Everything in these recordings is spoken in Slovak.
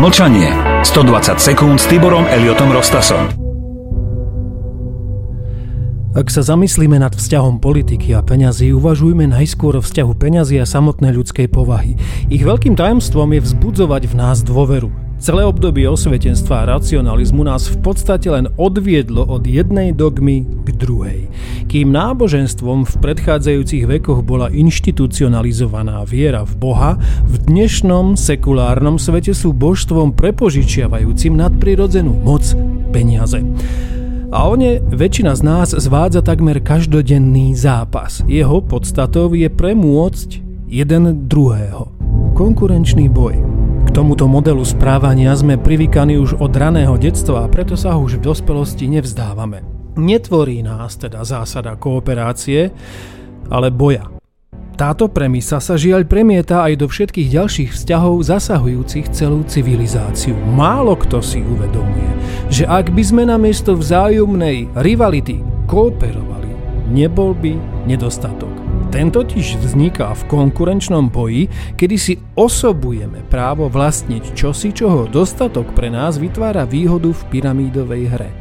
Mlčanie. 120 sekúnd s Tiborom Eliotom Rostasom. Ak sa zamyslíme nad vzťahom politiky a peňazí, uvažujme najskôr o vzťahu peňazí a samotnej ľudskej povahy. Ich veľkým tajomstvom je vzbudzovať v nás dôveru. Celé obdobie osvietenstva a racionalizmu nás v podstate len odviedlo od jednej dogmy k druhej. Kým náboženstvom v predchádzajúcich vekoch bola inštitucionalizovaná viera v Boha, v dnešnom sekulárnom svete sú božstvom prepožičiavajúcim nadprirodzenú moc peniaze. A o ne väčšina z nás zvádza takmer každodenný zápas. Jeho podstatou je premôcť jeden druhého. Konkurenčný boj. K tomuto modelu správania sme privykaní už od raného detstva a preto sa už v dospelosti nevzdávame. Netvorí nás teda zásada kooperácie, ale boja. Táto premisa sa žiaľ premieta aj do všetkých ďalších vzťahov zasahujúcich celú civilizáciu. Málo kto si uvedomuje, že ak by sme namiesto vzájomnej rivality kooperovali, nebol by nedostatok. Ten totiž vzniká v konkurenčnom boji, kedy si osobujeme právo vlastniť čosi, čoho dostatok pre nás vytvára výhodu v pyramídovej hre.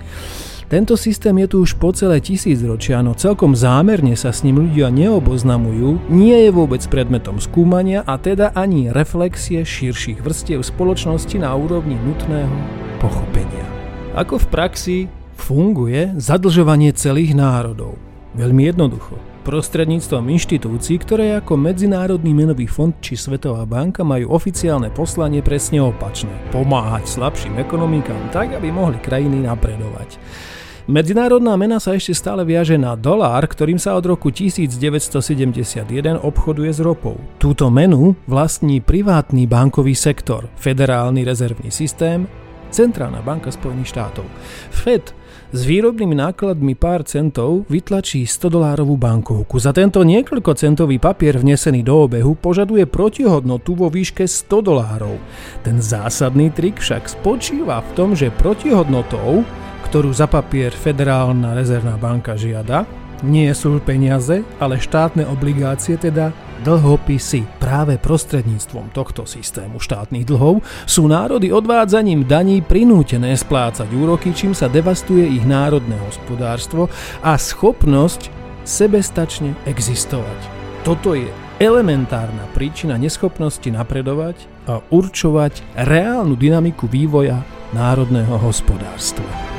Tento systém je tu už po celé tisícročia, no celkom zámerne sa s ním ľudia neoboznamujú, nie je vôbec predmetom skúmania a teda ani reflexie širších vrstiev spoločnosti na úrovni nutného pochopenia. Ako v praxi funguje zadlžovanie celých národov? Veľmi jednoducho prostredníctvom inštitúcií, ktoré ako Medzinárodný menový fond či Svetová banka majú oficiálne poslanie presne opačné. Pomáhať slabším ekonomikám tak, aby mohli krajiny napredovať. Medzinárodná mena sa ešte stále viaže na dolár, ktorým sa od roku 1971 obchoduje s ropou. Túto menu vlastní privátny bankový sektor, Federálny rezervný systém, Centrálna banka Spojených štátov. Fed s výrobnými nákladmi pár centov vytlačí 100 dolárovú bankovku. Za tento niekoľko centový papier vnesený do obehu požaduje protihodnotu vo výške 100 dolárov. Ten zásadný trik však spočíva v tom, že protihodnotou ktorú za papier Federálna rezervná banka žiada, nie sú peniaze, ale štátne obligácie, teda dlhopisy. Práve prostredníctvom tohto systému štátnych dlhov sú národy odvádzaním daní prinútené splácať úroky, čím sa devastuje ich národné hospodárstvo a schopnosť sebestačne existovať. Toto je elementárna príčina neschopnosti napredovať a určovať reálnu dynamiku vývoja národného hospodárstva.